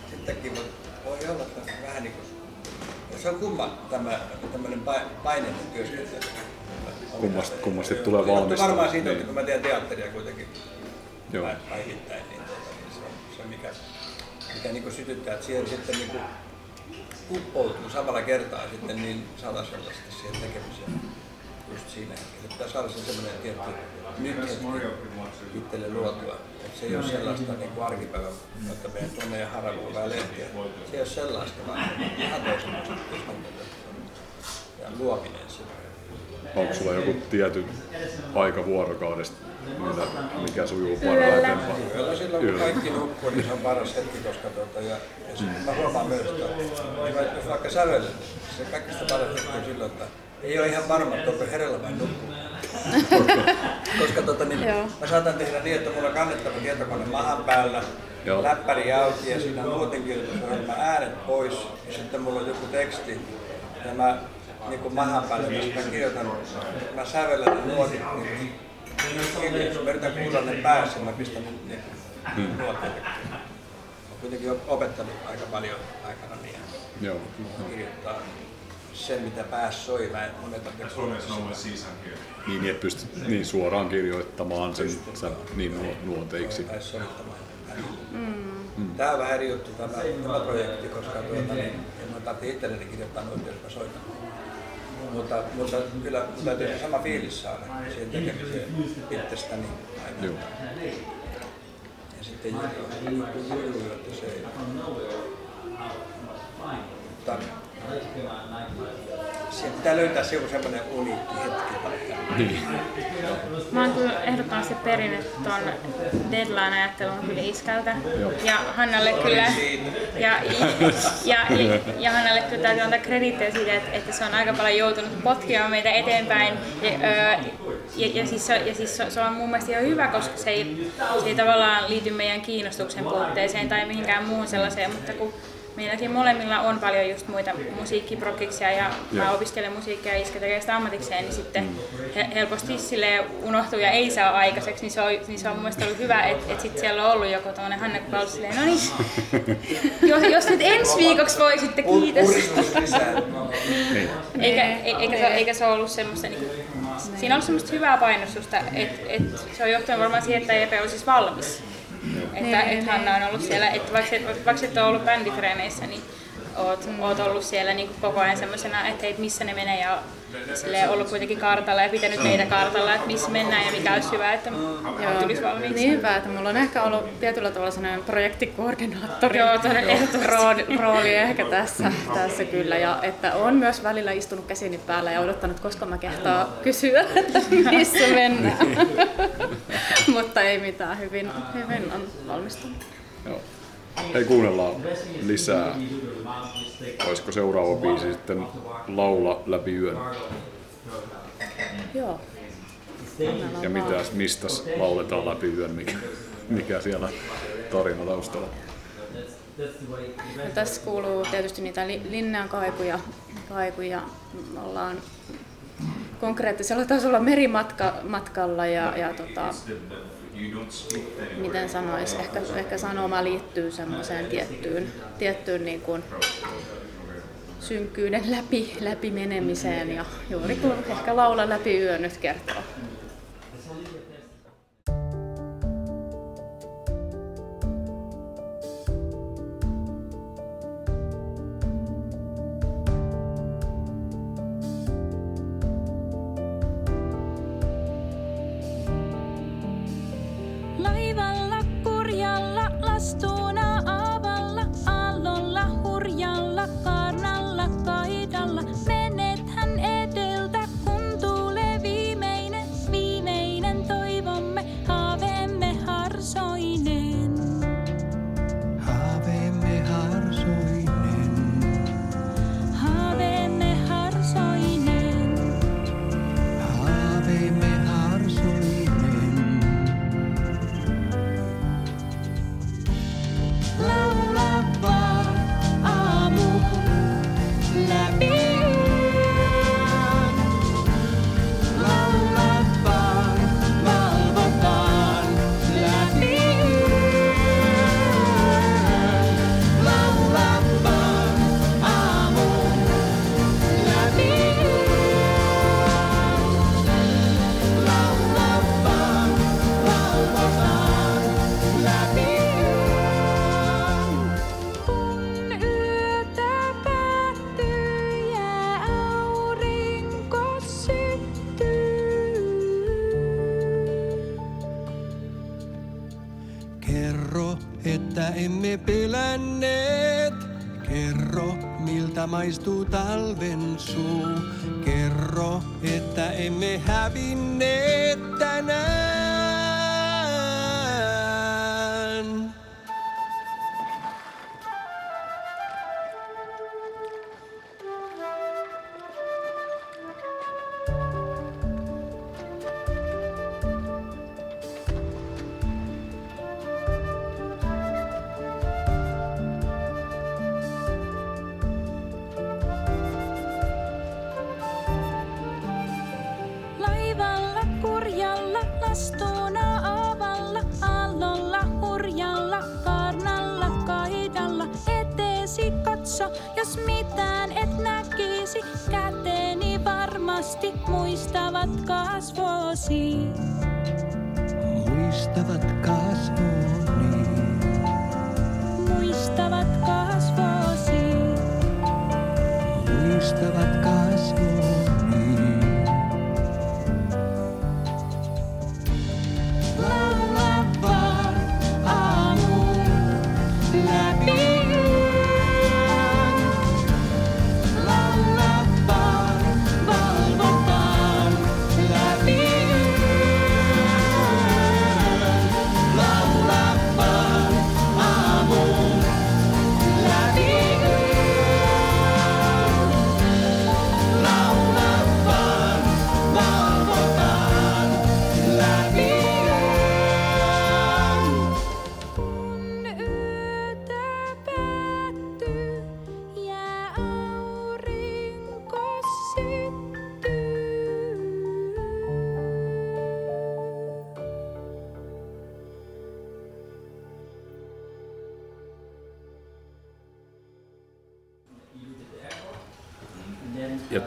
[SPEAKER 5] sittenkin voi- olla että vähän niin kuin, se on kumma tämä tämmöinen pa- paineinen työskentely.
[SPEAKER 1] Kummasti- kummasti tulee valmistua.
[SPEAKER 5] varmaan siitä,
[SPEAKER 1] Niin.
[SPEAKER 5] että kun mä teen teatteria kuitenkin
[SPEAKER 1] Joo.
[SPEAKER 5] päivittäin, niin, tuota, niin se on se, mikä, mikä niin kuin sytyttää, että siihen sitten niin kuin uppoutuu samalla kertaa sitten niin sellaisesti siihen tekemiseen just siinä hetkessä. Pitää saada se semmoinen tietty nyt hetki itselle luotua. Että se ei ole sellaista niin kuin arkipäivän, että meidän tunne ja haravuuvaa lehtiä. Se ei ole sellaista, vaan ihan toisenlaista. Ja luominen se.
[SPEAKER 1] Onko sulla joku tietty aika vuorokaudesta, mitä, mikä sujuu
[SPEAKER 4] Kyllä.
[SPEAKER 1] parhaiten?
[SPEAKER 5] Yöllä silloin kun kaikki nukkuu, niin se on paras hetki, koska tuota, ja, ja sitten mä huomaan myös, että niin jos vaikka sävelen, se kaikista paras hetki on silloin, että ei ole ihan varma, että onko hereillä vai nukkuu. koska tota, niin,
[SPEAKER 3] Joo.
[SPEAKER 5] mä saatan tehdä niin, että mulla on kannettava tietokone mahan päällä,
[SPEAKER 1] Joo.
[SPEAKER 5] läppäri auki ja siinä on nuotenkirjoitusohjelma äänet pois ja sitten mulla on joku teksti ja mä niin kuin mahan päälle, jos mä kirjoitan, mä sävellän ne nuotit niin hiljaksi. Mä yritän kuulla ne päässä, mä pistän ne niin,
[SPEAKER 1] Hmm.
[SPEAKER 5] nuoteille. Mä kuitenkin op- opettanut aika paljon aikana niin
[SPEAKER 1] Joo.
[SPEAKER 5] kirjoittaa sen, mitä päässä soi.
[SPEAKER 6] No one sees I'm here.
[SPEAKER 1] Niin, niin, että pystyt niin suoraan kirjoittamaan sen, sen niin nuo- nuoteiksi.
[SPEAKER 5] tai soittamaan. Tämä on vähän eri juttu tämä, tämä projekti, koska tuota, niin, en mä tarvitse itselleni kirjoittaa noita, jos mä soitan. Mutta, mutta kyllä täytyy se sama fiilis saada siihen tekemiseen itsestäni aina.
[SPEAKER 1] Joo.
[SPEAKER 5] Ja sitten juju, juju, että se ei... Mutta siihen pitää löytää se joku semmoinen uniikki hetki. Tai
[SPEAKER 1] Niin.
[SPEAKER 4] Mä oon kyllä ehdottomasti perinnyt ton deadline-ajattelun kyllä iskältä. Ja Hannalle kyllä, ja, ja, ja, ja Hannalle kyllä täytyy antaa krediittejä siitä, että, että se on aika paljon joutunut potkimaan meitä eteenpäin. Ja, öö, ja, ja, siis, se, ja siis se, se on mun mielestä ihan hyvä, koska se ei, se ei tavallaan liity meidän kiinnostuksen puutteeseen tai mihinkään muuhun sellaiseen, mutta kun Meilläkin molemmilla on paljon just muita musiikkiprokiksia ja mä
[SPEAKER 1] Joo.
[SPEAKER 4] opiskelen musiikkia ja Iska tekee sitä ammatikseen, niin sitten he- helposti sille unohtuu ja ei saa aikaiseksi, niin se on, niin se on mun mielestä ollut hyvä, että et sitten siellä on ollut joku tuonne Hanne Paul silleen, no niin, jos, jos nyt ensi viikoksi voisitte, kiitos.
[SPEAKER 1] Niin.
[SPEAKER 4] Eikä, e- eikä, se, eikä se ollut semmoista, niin siinä on ollut semmoista hyvää painostusta, että et, se on johtanut varmaan siihen, että EP on siis valmis. Että et Hanna on ollut siellä, että vaikka, et, vaikka et ole ollut bänditreeneissä, niin oot, oot ollut siellä niin koko ajan semmoisena, että hei, missä ne menee ja silleen ollut kuitenkin kartalla ja pitänyt meitä kartalla, että missä mennään ja mikä olisi hyvä, että tulisi valmiiksi.
[SPEAKER 3] Niin hyvä, että mulla on ehkä ollut tietyllä tavalla sellainen projektikoordinaattori
[SPEAKER 4] Joo,
[SPEAKER 3] rooli, rooli ehkä tässä, tässä kyllä. Ja että on myös välillä istunut käsini päällä ja odottanut, koska mä kehtaa kysyä, että missä mennään. Mutta ei mitään, hyvin, hyvin on valmistunut.
[SPEAKER 1] Joo. Hei, kuunnellaan lisää. Olisiko seuraava biisi sitten Laula läpi yön?
[SPEAKER 3] Joo.
[SPEAKER 1] Ja mitäs, mistä lauletaan läpi yön, mikä, mikä siellä tarina taustalla?
[SPEAKER 3] No, tässä kuuluu tietysti niitä li- linnan kaikuja, kaikuja. Ollaan konkreettisella tasolla merimatkalla ja, ja tota,
[SPEAKER 2] Miten sanois, ehkä, ehkä sanoma liittyy semmoiseen tiettyyn, tiettyyn niin kuin synkkyyden läpi, läpi menemiseen ja juuri kun ehkä laula läpi yö nyt kertoo.
[SPEAKER 5] Emme pelänneet. Kerro, miltä maistuu talven suu. Kerro, että emme hävinneet tänään.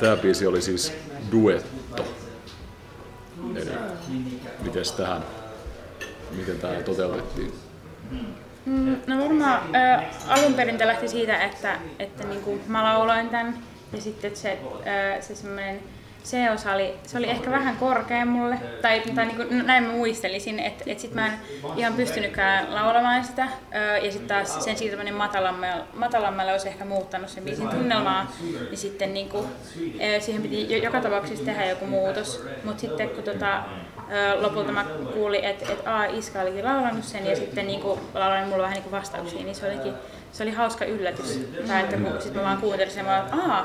[SPEAKER 7] Tämä biisi oli siis duetto. Eli miten tähän, miten tämä toteutettiin?
[SPEAKER 4] Mm, No varmaan ö, alun perin lähti siitä, että, että niinku mä lauloin tämän ja sitten se, ö, se semmoinen C-osa oli, se oli ehkä vähän korkea mulle, tai, tai niinku, no näin mä muistelisin, että et sit mä en ihan pystynytkään laulamaan sitä, ja sitten taas sen siirtäminen matalammalle, matalammalle olisi ehkä muuttanut sen biisin tunnelmaa, niin sitten niinku, ö, siihen piti jo, joka tapauksessa tehdä joku muutos, mutta sitten kun tota, lopulta mä kuulin, että et, a, Iska olikin laulanut sen ja sitten niinku, lauloin mulle vähän niinku vastauksia, niin se olikin se oli hauska yllätys. Tai että kun mä vaan kuuntelin sen, mä olin, että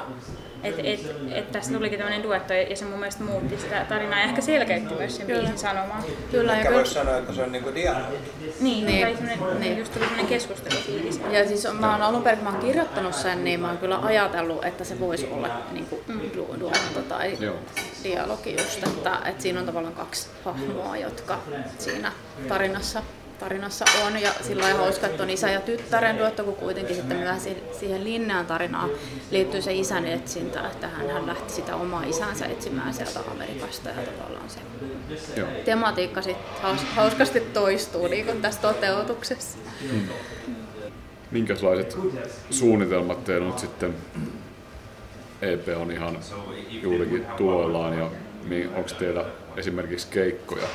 [SPEAKER 4] että et, et tästä tulikin tämmöinen duetto ja se mun mielestä muutti sitä tarinaa ja ehkä selkeytti myös sen biisin sanomaa.
[SPEAKER 2] Kyllä, ja
[SPEAKER 5] Ehkä voisi sanoa, että se on niinku dialogi.
[SPEAKER 4] Niin,
[SPEAKER 2] Niin,
[SPEAKER 4] tai semmoinen,
[SPEAKER 2] niin.
[SPEAKER 4] just tuli semmoinen keskustelufiilis.
[SPEAKER 2] ja siis mä oon alun perin, kun mä oon kirjoittanut sen, niin mä oon kyllä ajatellut, että se voisi olla niin kuin, du- duetto tai
[SPEAKER 7] Joo.
[SPEAKER 3] dialogi just, että, että siinä on tavallaan kaksi hahmoa, jotka siinä tarinassa, tarinassa on. Ja sillä on hauska, että on isä ja tyttären duetto, kun kuitenkin sitten myös si- siihen Linnean tarinaan liittyy se isän etsintä, että hän, hän lähti sitä omaa isänsä etsimään sieltä Amerikasta ja tavallaan se
[SPEAKER 1] Joo.
[SPEAKER 3] tematiikka sitten haus, hauskasti toistuu niin kuin tässä toteutuksessa.
[SPEAKER 1] Minkälaiset suunnitelmat teillä nyt sitten? EP on ihan juurikin tuollaan ja onko teillä esimerkiksi keikkoja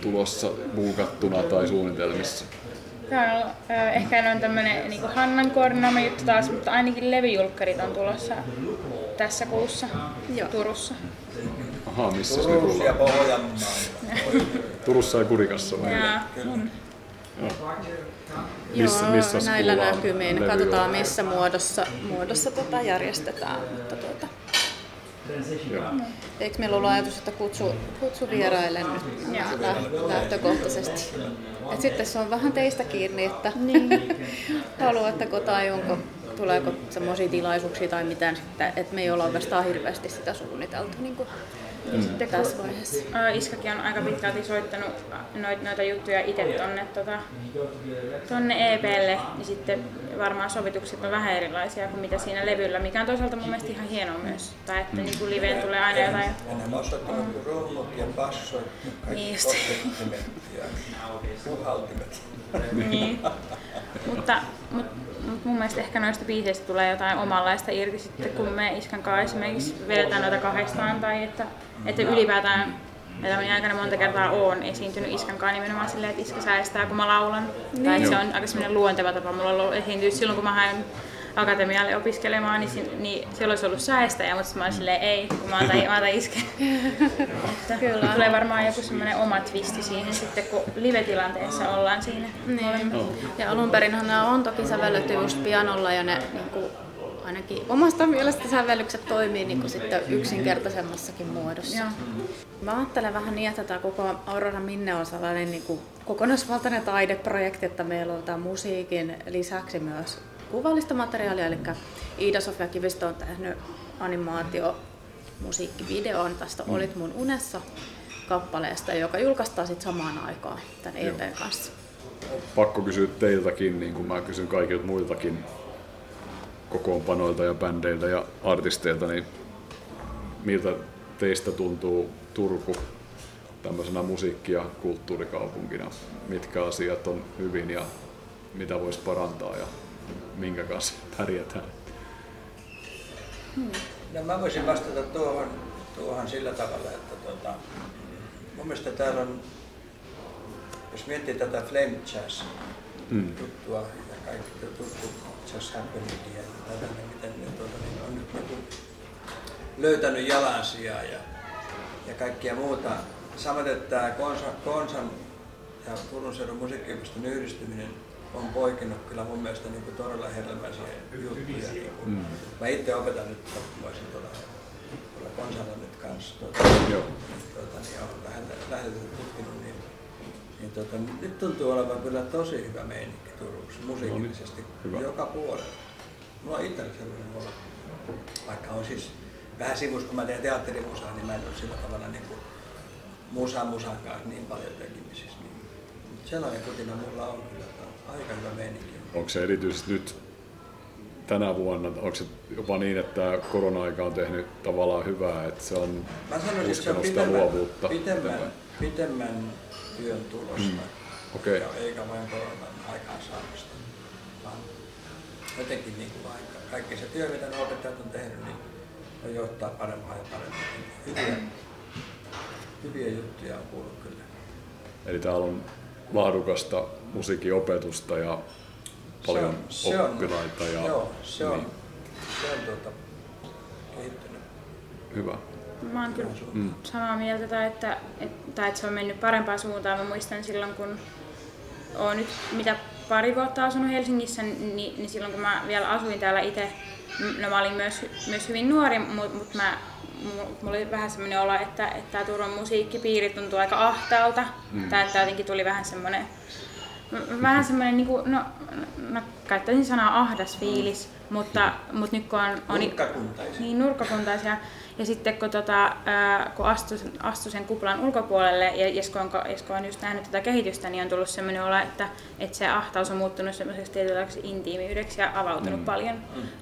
[SPEAKER 1] tulossa buukattuna tai suunnitelmissa?
[SPEAKER 4] Tämä on ö, ehkä on tämmönen niin Hannan koordinoima juttu taas, mutta ainakin levyjulkkarit on tulossa tässä kuussa
[SPEAKER 3] Joo.
[SPEAKER 4] Turussa.
[SPEAKER 1] Ahaa, missä ne
[SPEAKER 5] Turussa ja
[SPEAKER 1] tullaan?
[SPEAKER 5] Pohjanmaalla.
[SPEAKER 1] Turussa ja Kurikassa vai?
[SPEAKER 4] Ja, mm,
[SPEAKER 1] Missä-
[SPEAKER 3] Joo,
[SPEAKER 1] missä
[SPEAKER 3] näillä
[SPEAKER 1] kuullaan
[SPEAKER 3] näkymin.
[SPEAKER 1] levyjulkkarit?
[SPEAKER 3] Katsotaan missä muodossa, muodossa tota järjestetään. Mutta tuota,
[SPEAKER 1] Joo.
[SPEAKER 3] eikö meillä ollut ajatus, että kutsu, kutsu vieraille nyt lä- lähtökohtaisesti? Et sitten se on vähän teistä kiinni, että niin. haluatteko tai onko, tuleeko semmoisia tilaisuuksia tai sitten, että me ei olla oikeastaan hirveästi sitä suunniteltu niin kuin mm. tässä vaiheessa.
[SPEAKER 4] Iskakin on aika pitkälti soittanut noita, noita juttuja itse tonne, tota, tonne EPlle, niin sitten varmaan sovitukset on vähän erilaisia kuin mitä siinä levyllä, mikä on toisaalta mun mielestä ihan hienoa myös. Tai että niin kuin liveen tulee aina jotain
[SPEAKER 5] Ja osoittavat kuin rummut ja bassot
[SPEAKER 4] Niin
[SPEAKER 5] kaikki kostettimet ja puhaltimet.
[SPEAKER 4] Niin. mutta, mut, mut mun mielestä ehkä noista biiseistä tulee jotain omanlaista irti sitten, kun me Iskan kanssa esimerkiksi vedetään noita kahdestaan tai että, että ylipäätään elämäni aikana monta kertaa oon esiintynyt Iskan kanssa nimenomaan silleen, että Iska säästää, kun mä laulan. Niin. Tai se on aika semmoinen luonteva tapa mulla on ollut esiintyä silloin, kun mä hain akatemialle opiskelemaan, niin, niin siellä olisi ollut säästäjä, mutta mä olin silleen, ei, kun mä otan, mä otan isken. Että
[SPEAKER 3] Kyllä.
[SPEAKER 4] Tulee varmaan joku semmoinen oma twisti siihen sitten, kun live-tilanteessa ollaan siinä.
[SPEAKER 3] Niin. Ja alun perinhan nämä on toki sävelletty just pianolla ja ne niin kuin, ainakin omasta mielestä sävellykset toimii niin kuin sitten yksinkertaisemmassakin muodossa.
[SPEAKER 4] Joo.
[SPEAKER 3] Mä ajattelen vähän niin, että tämä koko Aurora Minne on sellainen niin kuin kokonaisvaltainen taideprojekti, että meillä on tämän musiikin lisäksi myös kuvallista materiaalia, eli Iida-Sofia Kivistö on tehnyt animaatio musiikkivideon tästä Olit mun unessa kappaleesta, joka julkaistaan sitten samaan aikaan tämän
[SPEAKER 1] Joo.
[SPEAKER 3] EPn kanssa.
[SPEAKER 1] Pakko kysyä teiltäkin, niin kuin mä kysyn kaikilta muiltakin kokoonpanoilta ja bändeiltä ja artisteilta, niin miltä teistä tuntuu Turku tämmöisenä musiikki- ja kulttuurikaupunkina? Mitkä asiat on hyvin ja mitä voisi parantaa ja minkä kanssa pärjätään?
[SPEAKER 5] No mä voisin vastata tuohon, tuohon sillä tavalla, että tota, mun mielestä täällä on, jos miettii tätä Flame Jazz
[SPEAKER 1] Mm.
[SPEAKER 5] juttua ja kaikki tuttu Jazz Happeningia ja tällainen, miten ne tuota, niin on nyt niin löytänyt jalansijaa ja, ja kaikkia muuta. Samoin, että tämä Konsan, Konsan ja Turun seudun musiikkiopiston yhdistyminen on poikinut kyllä mun mielestä niin kuin todella hedelmäisiä juttuja. Niin kuin.
[SPEAKER 1] Mm.
[SPEAKER 5] Mä itse opetan nyt, voisin tuolla, tuolla Konsalla nyt kanssa, tuota,
[SPEAKER 1] Joo.
[SPEAKER 5] tuota, niin olen vähän lähdetty tutkinut, niin, niin tuota, nyt tuntuu olevan kyllä tosi hyvä meininki Turussa musiikillisesti
[SPEAKER 1] No niin,
[SPEAKER 5] joka puolella. Mulla on itsellä sellainen olo, vaikka on siis vähän sivus, kun mä teen teatterimusaa, niin mä en ole sillä tavalla niin kuin musa musan kanssa niin paljon tekemisissä. Sellainen kutina mulla on kyllä, aika hyvä meininki.
[SPEAKER 1] Onko se erityisesti nyt tänä vuonna, onko se jopa niin, että korona-aika on tehnyt tavallaan hyvää, että se on
[SPEAKER 5] Mä sanoisin, että se on pitemmän,
[SPEAKER 1] luovuutta?
[SPEAKER 5] pitemmän, pitemmän työn tulosta.
[SPEAKER 1] Mm. Okei.
[SPEAKER 5] Ja eikä vain koronan aikaan saamista. Vaan jotenkin niin kuin vaikka kaikki se työ, mitä ne opettajat on tehnyt, niin on johtaa parempaan ja parempaan. Hyviä, hyviä juttuja on kuullut kyllä.
[SPEAKER 1] Eli täällä on laadukasta musiikinopetusta ja paljon
[SPEAKER 5] se on, se on,
[SPEAKER 1] oppilaita. Ja,
[SPEAKER 5] Joo, se on,
[SPEAKER 1] Niin,
[SPEAKER 5] se on tuota, kehittynyt.
[SPEAKER 1] hyvä.
[SPEAKER 4] Mä oon kyllä
[SPEAKER 1] Mm.
[SPEAKER 4] samaa mieltä, tai että, että, tai että se on mennyt parempaan suuntaan. Mä muistan silloin, kun oon nyt mitä pari vuotta asunut Helsingissä, niin, niin silloin kun mä vielä asuin täällä itse, no mä olin myös, myös hyvin nuori, mutta mut mä, mulla oli vähän semmoinen olo, että, että tämä Turun musiikkipiiri tuntuu aika ahtaalta. Mm. Tai että jotenkin tuli vähän semmoinen, vähän semmoinen, niin kuin, no, no, käyttäisin sanaa ahdas fiilis. Mutta, mutta nyt kun on, on
[SPEAKER 5] Nurkkakuntaisia.
[SPEAKER 4] niin nurkkakuntaisia, ja sitten kun, tota, ää, kun astui, astui sen kuplan ulkopuolelle ja Jesko on, Jesko on just nähnyt tätä kehitystä, niin on tullut sellainen olo, että, että se ahtaus on muuttunut semmoiseksi tietynlaiseksi intiimiydeksi ja avautunut mm. paljon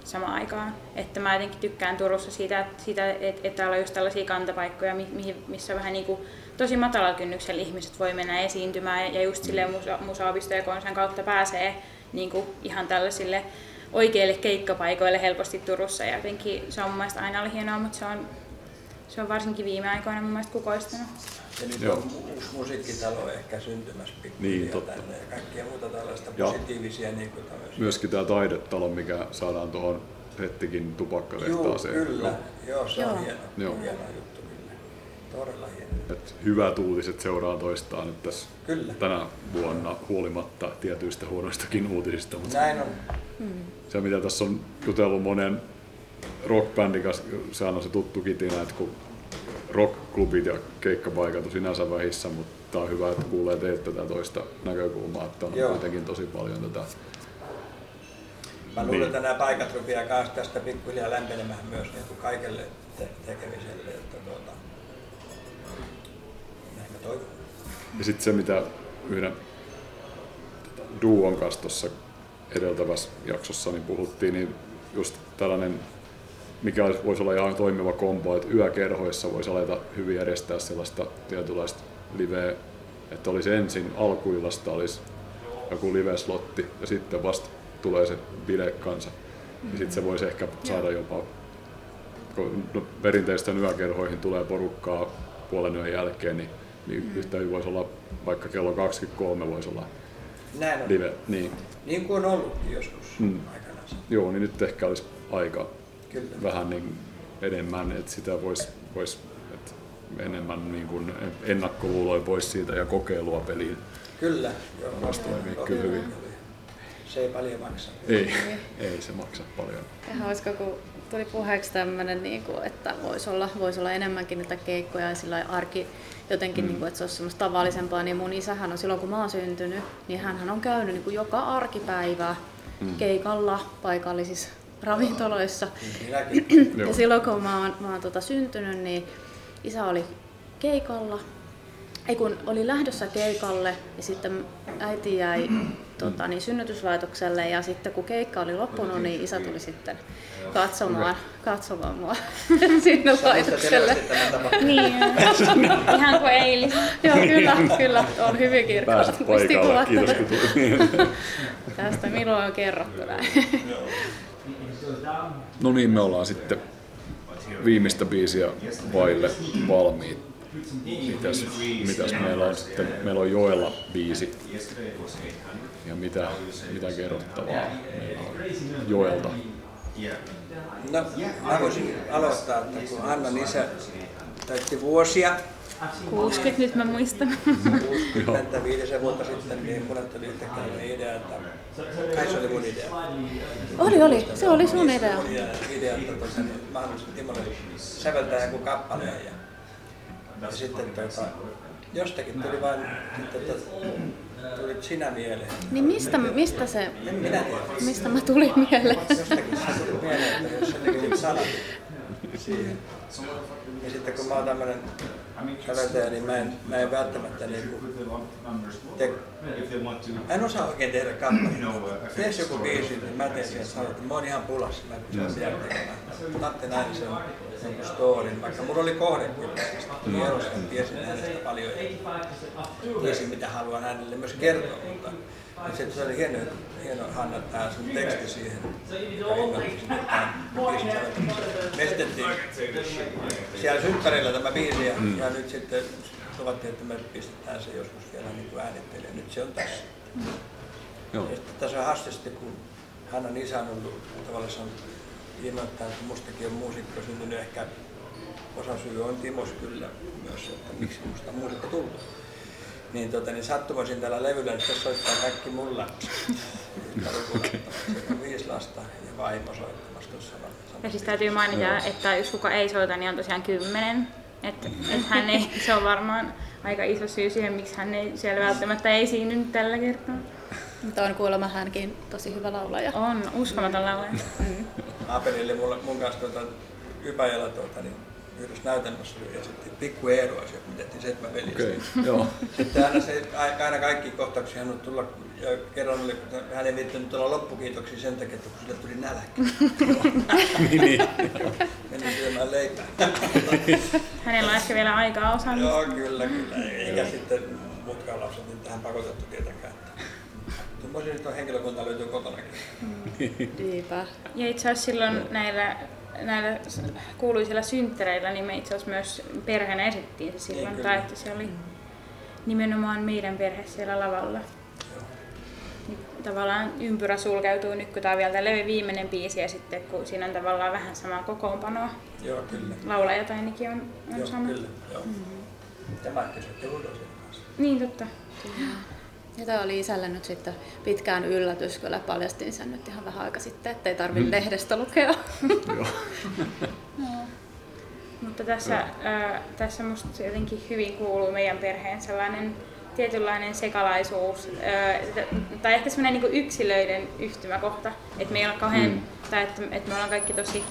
[SPEAKER 4] samaan aikaan. Että mä jotenkin tykkään Turussa siitä, että, siitä, että, että täällä on just tällaisia kantapaikkoja, mi- mihin, missä vähän niin kuin tosi matalalla kynnyksellä ihmiset voi mennä esiintymään ja just silleen musa, musaopisto ja konsan kautta pääsee niin kuin ihan tällaisille oikeille keikkapaikoille helposti Turussa ja jotenkin se on mun mielestä aina ollut hienoa, mutta se on, se on varsinkin viime aikoina mun mielestä kukoistunut.
[SPEAKER 5] Ja nyt
[SPEAKER 1] Joo.
[SPEAKER 5] on uusi musiikkitalo ehkä syntymässä
[SPEAKER 1] Niin,
[SPEAKER 5] pikkuhiljaa
[SPEAKER 1] totta.
[SPEAKER 5] tänne ja kaikkia muuta tällaista
[SPEAKER 1] Ja
[SPEAKER 5] positiivisia niin kuin tämmöisiä.
[SPEAKER 1] Myöskin tämä taidetalo, mikä saadaan tuohon Hettikin
[SPEAKER 5] Joo,
[SPEAKER 1] tupakkatehtaaseen.
[SPEAKER 5] kyllä. Joo, se on
[SPEAKER 3] Joo.
[SPEAKER 5] hieno,
[SPEAKER 1] Joo.
[SPEAKER 5] hieno juttu. Todella hieno.
[SPEAKER 1] Et hyvät uutiset seuraa toistaan nyt tässä
[SPEAKER 5] Kyllä.
[SPEAKER 1] tänä vuonna huolimatta tietyistä huonoistakin uutisista. Mutta
[SPEAKER 5] Näin on.
[SPEAKER 1] se mitä tässä on jutellut monen rockbändin kanssa, sehän on se tuttu kitinä, että kun rockklubit ja keikkapaikat on sinänsä vähissä, mutta on hyvä, että kuulee teiltä tätä toista näkökulmaa, että on
[SPEAKER 5] Joo.
[SPEAKER 1] kuitenkin tosi paljon tätä.
[SPEAKER 5] Mä luulen,
[SPEAKER 1] Niin.
[SPEAKER 5] että nämä paikat rupeaa kanssa tästä pikkuhiljaa lämpenemään myös niin kuin kaikelle te- tekemiselle. Että tuota.
[SPEAKER 1] Ja sitten se, mitä yhden duon kanssa tuossa edeltävässä jaksossa niin puhuttiin, niin just tällainen, mikä voisi olla ihan toimiva kombo, että yökerhoissa voisi aleta hyvin järjestää sellaista tietynlaista liveä, että olisi ensin alkuillasta olisi joku live-slotti ja sitten vasta tulee se bile kanssa. Ja sitten se voisi ehkä saada jopa, kun no, perinteisten yökerhoihin tulee porukkaa puolen yön jälkeen, niin, niin yhtä hyvin voisi olla vaikka kello 23 voisi olla
[SPEAKER 5] Näin on.
[SPEAKER 1] live. Niin,
[SPEAKER 5] Niin kuin on ollutkin joskus
[SPEAKER 1] Mm.
[SPEAKER 5] aikanaan.
[SPEAKER 1] joo, niin nyt ehkä olisi aika
[SPEAKER 5] Kyllä.
[SPEAKER 1] vähän niin enemmän, että sitä voisi vois, että enemmän niin kuin ennakkoluuloja pois siitä ja kokeilua peliin.
[SPEAKER 5] Kyllä. Joo,
[SPEAKER 1] Vasta toimii kyllä hyvin.
[SPEAKER 5] Se ei paljon maksa.
[SPEAKER 1] Ei, ei se maksa paljon.
[SPEAKER 3] Ja hauska, kun tuli puheeksi tämmöinen, niin kuin, että voisi olla, vois olla enemmänkin niitä keikkoja ja sillä arki jotenkin, mm. niin kuin, että se olisi semmoista tavallisempaa. Niin mun isähän on silloin, kun mä oon syntynyt, niin hän on käynyt niin kuin joka arkipäivä mm. keikalla paikallisissa ravintoloissa.
[SPEAKER 1] Joo.
[SPEAKER 3] Ja silloin kun mä oon, mä oon tota syntynyt, niin isä oli keikalla. Ei kun oli lähdössä keikalle ja sitten äiti jäi tota, niin, synnytyslaitokselle ja sitten kun keikka oli loppunut, niin isä tuli sitten katsomaan, katsomaan mua sinne laitokselle.
[SPEAKER 4] Niin, ihan kuin eilis.
[SPEAKER 3] Joo, kyllä, kyllä, on hyvin
[SPEAKER 1] kun tulit.
[SPEAKER 3] Tästä milloin on kerrottu näin.
[SPEAKER 1] No niin, me ollaan sitten viimeistä biisiä vaille valmiit. Mitäs, mitäs meillä on sitten? Meillä on Joella biisi. Ja mitä, mitä kerrottavaa meillä on Joelta?
[SPEAKER 5] No, mä voisin aloittaa, että kun Annan isä täytti vuosia,
[SPEAKER 4] 60 nyt mä muistan.
[SPEAKER 5] 65 vuotta sitten, niin tuli yhtäkkiä sellainen idea, että kai se oli mun idea.
[SPEAKER 3] Oli, oli, se oli sun idea.
[SPEAKER 5] Mun idea, idea että mä haluaisin Timolle säveltää joku kappaleen. Ja, ja sitten tota, jostakin tuli vain, että tota, tulit sinä mieleen.
[SPEAKER 3] Niin mistä, mistä se,
[SPEAKER 5] En minä tiedä.
[SPEAKER 3] mistä mä tulin mieleen?
[SPEAKER 5] Jostakin se tuli mieleen, että jos se tekisit sanat siihen. Ja sitten kun mä oon tämmönen säveltäjä, niin mä en, mä en välttämättä niinku te, mä en osaa oikein tehdä kappaleita. Tees joku biisi, niin mä teen siihen sanat, että mä oon ihan pulassa, mä en pysty mm. tekemään. Tatte näin sen storin, vaikka mulla oli kohde kyllä. Erossa, tiesin hänestä paljon ja tiesin mitä haluan hänelle myös kertoa, mutta sitten se oli hieno, hieno Hanna, tämä sun teksti siihen. Me esitettiin siellä synttärillä tämä biisi ja, mm. ja nyt sitten luvattiin, että me pistetään se joskus vielä niin kuin äänittelijä. Nyt se on tässä.
[SPEAKER 1] Joo.
[SPEAKER 5] Ja tässä on hassusti, kun Hannan isä on ollut tavallaan ilmoittanut, että mustakin on muusikko syntynyt ehkä osa syy on Timos kyllä myös, että miksi musta on muusikko tullut. Niin, tota, niin sattumoisin tällä levyllä, niin tässä soittaa kaikki mun lapset. okay. viisi lasta ja vaimo soittamassa tuossa.
[SPEAKER 4] Ja siis täytyy mainita, että jos kuka ei soita, niin on tosiaan kymmenen. Että et hän ei, se on varmaan aika iso syy siihen, miksi hän ei siellä välttämättä esiinny nyt tällä kertaa.
[SPEAKER 3] Mutta on kuulemma hänkin tosi hyvä laulaja.
[SPEAKER 4] On uskomaton laulaja.
[SPEAKER 3] Mm.
[SPEAKER 5] Apelille mulla, mun kanssa tuota, Ypäjällä tuota, niin yhdessä näytelmässä oli esitti Pikku Eero asia, kun tehtiin seitsemän veljestä.
[SPEAKER 2] Okei, joo.
[SPEAKER 5] Sitten aina, se, aina kaikki kohtauksia hän tulla, ja kerran oli, kun hän ei viittynyt tulla loppukiitoksia sen takia, että kun sille tuli nälkä.
[SPEAKER 2] niin, niin.
[SPEAKER 5] Meni syömään leipää.
[SPEAKER 4] Hänellä on ehkä vielä aikaa osaamista.
[SPEAKER 5] Joo, kyllä, kyllä. Eikä sitten muutkaan lapset niin tähän pakotettu tietenkään. Tuommoisia nyt on henkilökunta löytyy kotonakin.
[SPEAKER 3] Niinpä.
[SPEAKER 4] Ja itse asiassa silloin näillä, näillä kuuluisilla synttereillä, niin me itse asiassa myös perheenä esittiin se silloin.
[SPEAKER 5] Niin,
[SPEAKER 4] tai
[SPEAKER 5] kyllä.
[SPEAKER 4] että se oli nimenomaan meidän perhe siellä lavalla.
[SPEAKER 5] Joo.
[SPEAKER 4] Niin tavallaan ympyrä sulkeutuu nyt, kun tämä on vielä tämä levy viimeinen biisi ja sitten kun siinä on tavallaan vähän samaa kokoonpanoa.
[SPEAKER 5] Joo, kyllä.
[SPEAKER 4] Laulaja ainakin on, on
[SPEAKER 5] Joo,
[SPEAKER 4] sama.
[SPEAKER 5] kyllä. Joo. Tämä kysytte Ludosien kanssa.
[SPEAKER 4] Niin totta.
[SPEAKER 3] Ja tämä oli isälle nyt sitten pitkään yllätys, kyllä paljastin sen nyt ihan vähän aika sitten, ettei tarvitse lehdestä lukea.
[SPEAKER 2] joo.
[SPEAKER 4] Mutta tässä, ää, tässä musta jotenkin hyvin kuuluu meidän perheen sellainen tietynlainen sekalaisuus, t- tai ehkä semmoinen niin yksilöiden yhtymäkohta, että me ei kauhean,
[SPEAKER 2] Mm.
[SPEAKER 4] tai että, että me ollaan kaikki tosi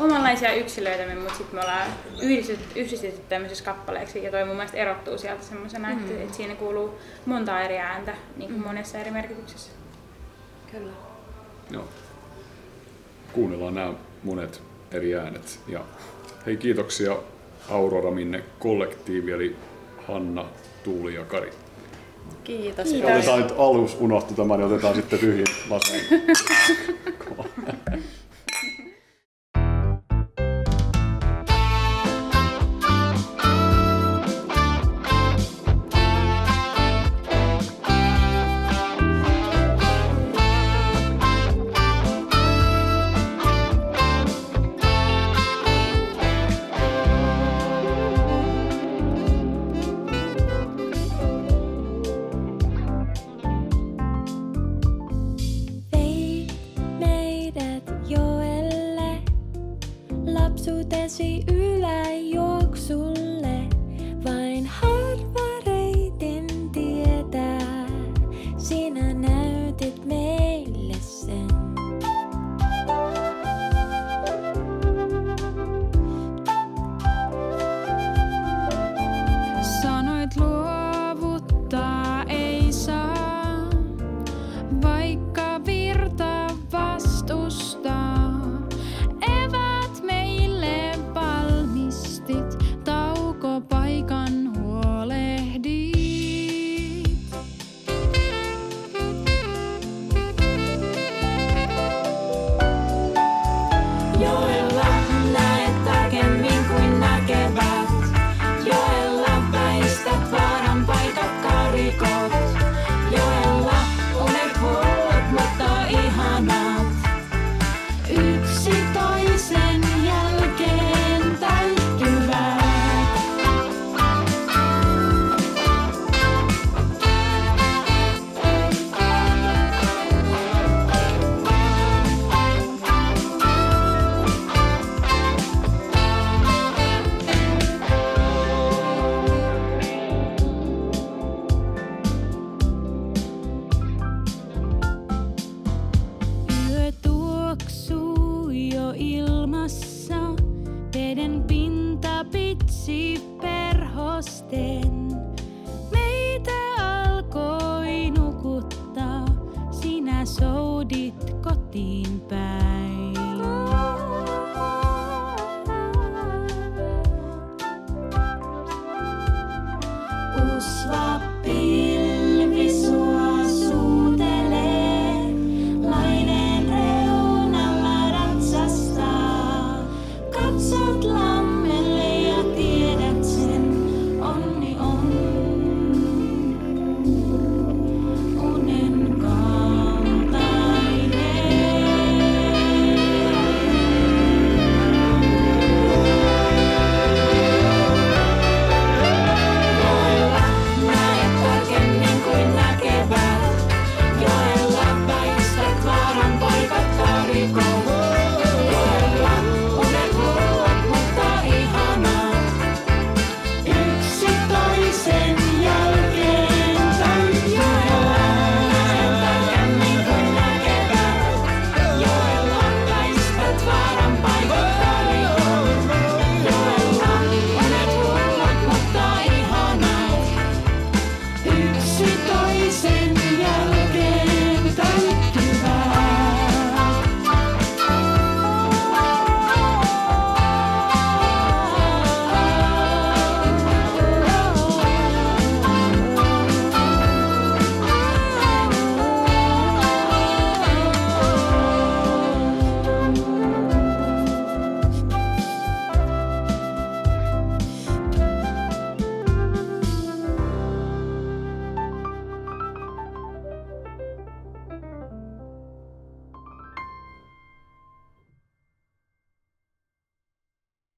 [SPEAKER 4] omanlaisia yksilöitämme, mutta sitten me ollaan yhdistetty, yhdistetty tämmöisessä kappaleeksi, ja toi mun mielestä erottuu sieltä semmoisena, mm. että, että siinä kuuluu monta eri ääntä niin kuin monessa eri merkityksessä.
[SPEAKER 3] Kyllä.
[SPEAKER 2] Joo. Kuunnellaan nämä monet eri äänet. Ja hei kiitoksia Aurora Minne kollektiivi, eli Hanna, Tuuli ja Kari.
[SPEAKER 3] Kiitos.
[SPEAKER 4] Kiitos.
[SPEAKER 2] Otetaan nyt alus unohtu tämä, niin otetaan sitten tyhjin lasiin.